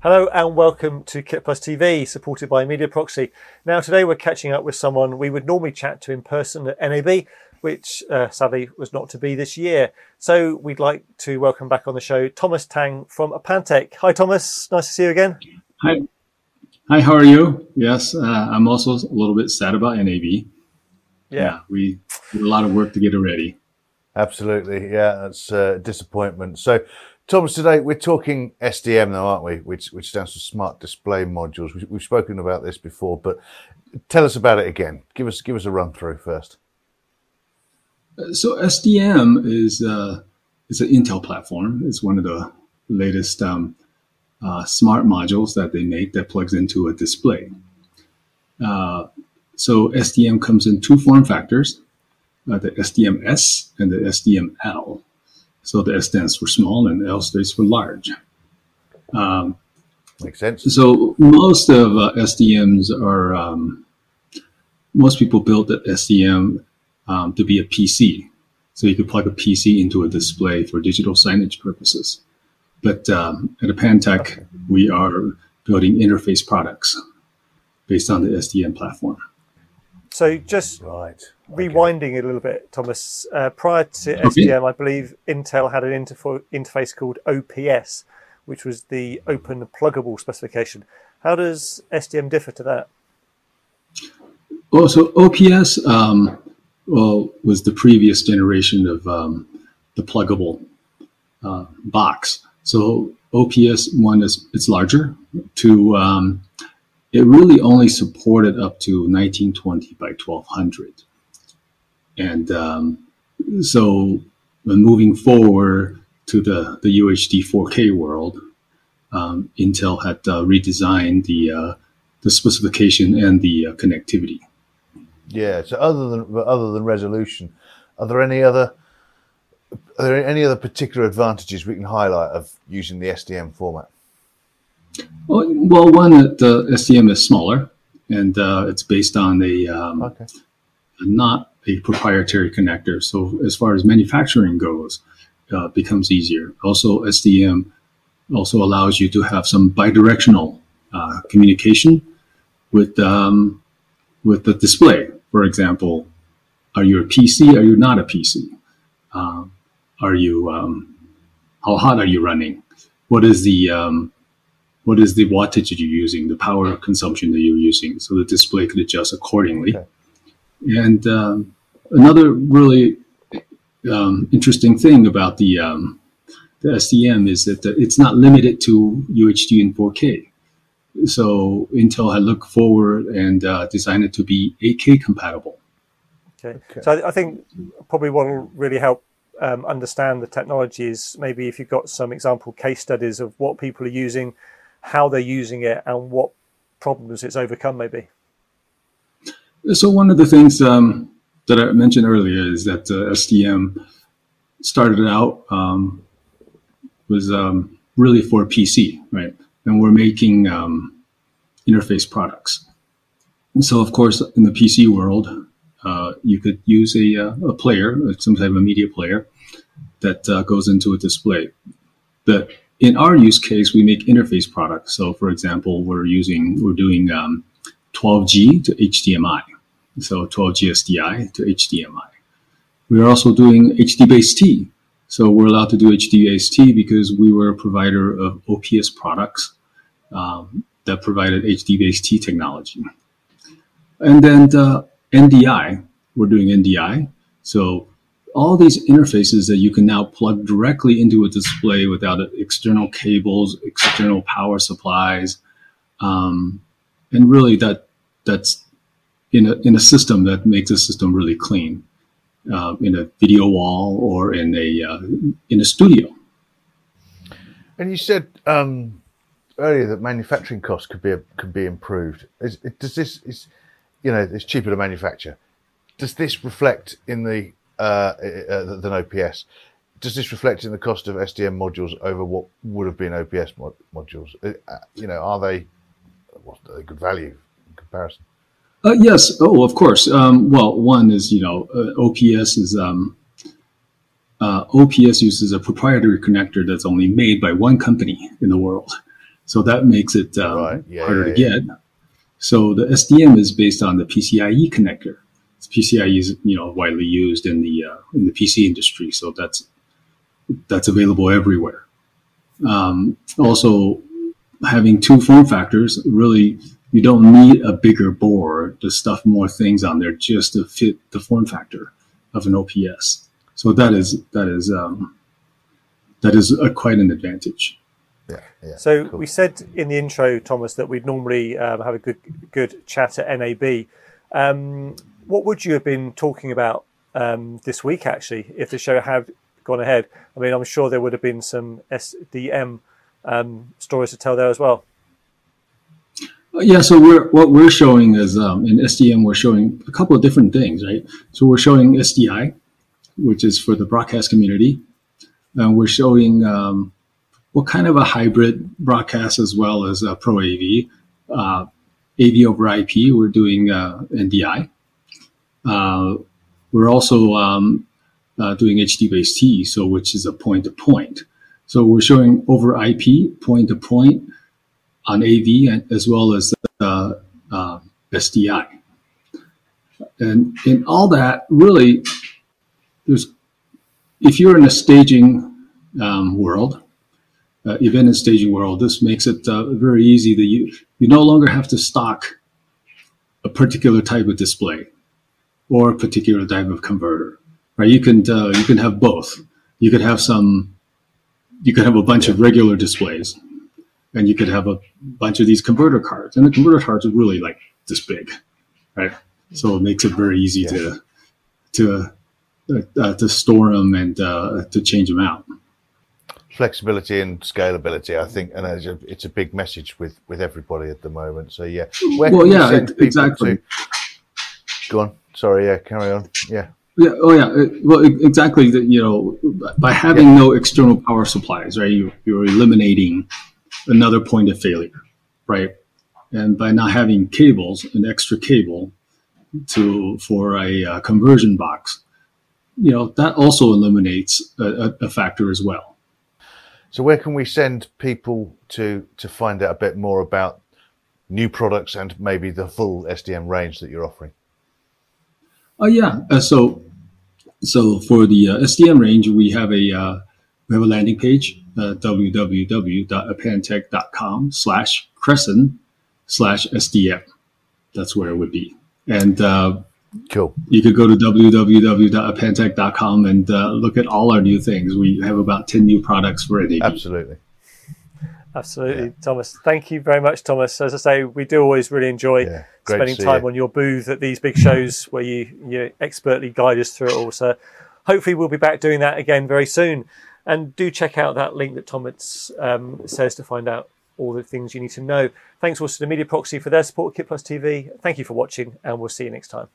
Hello and welcome to Kit Plus TV, supported by Media Proxy. Now, today we're catching up with someone we would normally chat to in person at NAB, which uh, sadly was not to be this year. So we'd like to welcome back on the show Thomas Tang from Apantac. Hi, Thomas. Nice to see you again. Hi. Hi, how are you? Yes, uh, I'm also a little bit sad about NAB. Yeah, yeah we did a lot of work to get it ready. Absolutely, yeah, that's a uh, disappointment. So, Thomas, today we're talking SDM, though, aren't we? Which which stands for Smart Display Modules. We, have spoken about this before, but tell us about it again. Give us give us a run through first. So SDM is uh, is an Intel platform. It's one of the latest um, uh, smart modules that they make that plugs into a display. Uh, so SDM comes in two form factors: uh, the SDM-S and the SDM-L. So the S stands for small and the L stands for large. Um, Makes sense. So most of uh, SDMs are, um, most people build the SDM um, to be a PC. So you could plug a PC into a display for digital signage purposes. But um, at Apantac, we are building interface products based on the SDM platform. So just right rewinding okay. a little bit, Thomas, uh, prior to SDM, I believe Intel had an interfo- interface called OPS, which was the open pluggable specification. How does SDM differ to that? Well, so OPS um, well, was the previous generation of um, the pluggable uh, box. So OPS one is it's larger. To um, it really only supported up to 1920 by 1200. And um, so when moving forward to the, the UHD 4K world, um, Intel had uh, redesigned the, uh, the specification and the uh, connectivity. Yeah. So other than other than resolution, are there any other are there any other particular advantages we can highlight of using the SDM format? Well, one, the SDM is smaller, and uh, it's based on a um, okay. not a proprietary connector. So as far as manufacturing goes, uh, becomes easier. Also, SDM also allows you to have some bidirectional uh, communication with um, with the display. For example, are you a PC? Are you not a PC? Um, are you um, how hot are you running? What is the um, what is the wattage that you're using, the power consumption that you're using, so the display could adjust accordingly. Okay. And um, another really um, interesting thing about the um, the SDM is that it's not limited to UHD and 4K. So Intel had looked forward and uh, designed it to be 8K compatible. Okay. okay. So I think probably what will really help um, understand the technology is maybe if you've got some example case studies of what people are using, how they're using it, and what problems it's overcome, maybe. So one of the things um, that I mentioned earlier is that uh, SDM started out um, was um, really for PC, right? And we're making um, interface products. And so, of course, in the PC world, uh, you could use a, uh, a, player, some type of media player, that uh, goes into a display. But in our use case, we make interface products. So, for example, we're using we're doing 12G um, to HDMI so 12G SDI to HDMI. We are also doing HDBaseT. So we're allowed to do HDBaseT because we were a provider of OPS products um, that provided HDBaseT technology. And then the NDI, we're doing NDI. So all these interfaces that you can now plug directly into a display without external cables, external power supplies, um, and really that that's in a, in a system that makes a system really clean, uh, in a video wall or in a uh, in a studio. And you said um, earlier that manufacturing costs could be could be improved. Is, does this is you know it's cheaper to manufacture? Does this reflect in the uh, uh than OPS? Does this reflect in the cost of SDM modules over what would have been OPS mod- modules? Uh, you know, are they what are they good value in comparison? Uh, yes. Oh, of course. Um, well, one is you know uh, OPS is um, uh, OPS uses a proprietary connector that's only made by one company in the world. So that makes it um, Right. Yeah, harder yeah, to get. So the SDM is based on the PCIe connector. PCIe is you know widely used in the uh, in the PC industry, so that's that's available everywhere. Um, also, having two form factors really you don't need a bigger board to stuff more things on there just to fit the form factor of an OPS. So that is that is um, that is a, quite an advantage. Yeah, yeah. So cool. we said in the intro, Thomas, that we'd normally um, have a good good chat at NAB. Um, what would you have been talking about um, this week, actually, if the show had gone ahead? I mean, I'm sure there would have been some SDM um, stories to tell there as well. Uh, Yeah, so we're what we're showing is um, in SDM we're showing a couple of different things, right? So we're showing SDI, which is for the broadcast community, and we're showing um, what kind of a hybrid broadcast as well as uh, Pro AV, uh, AV over IP. We're doing uh, NDI. Uh, we're also um, uh, doing HDBaseT, so which is a point to point. So we're showing over IP, point to point on AV as well as uh, SDI. And in all that, really, there's if you're in a staging um, world, uh, event and staging world, this makes it uh, very easy that you you no longer have to stock a particular type of display or a particular type of converter. Right? You can uh, you can have both. You could have some. You could have a bunch of regular displays, and you could have a bunch of these converter cards. And the converter cards are really like this big, right? So it makes it very easy to to uh, uh, to store them and uh, to change them out. flexibility and scalability, I think, and it's a, it's a big message with with everybody at the moment. So yeah, Where Well, yeah, it- exactly. to- Go on. Sorry. Yeah. Carry on. Yeah. Yeah. Oh, yeah. Well, exactly. That you know, by having no external power supplies, right? You, you're eliminating another point of failure, right? And by not having cables, an extra cable to for a uh, conversion box, you know, that also eliminates a, a, a factor as well. So where can we send people to to find out a bit more about new products and maybe the full SDM range that you're offering? Oh yeah. Uh, so so for the uh, SDM range, we have a uh, we have a landing page uh, www.apantac.com slash crescent slash SDM. That's where it would be. And uh, Cool. you could go to www.apantac.com and uh, look at all our new things. We have about 10 new products NAB. Absolutely. Absolutely, Yeah. Thomas. Thank you very much, Thomas. As I say, we do always really enjoy Yeah. Spending time you. on your booth at these big shows where you, you expertly guide us through it all. So hopefully we'll be back doing that again very soon. And do check out that link that Thomas um, says to find out all the things you need to know. Thanks also to Media Proxy for their support of Kit Plus TV. Thank you for watching, and we'll see you next time.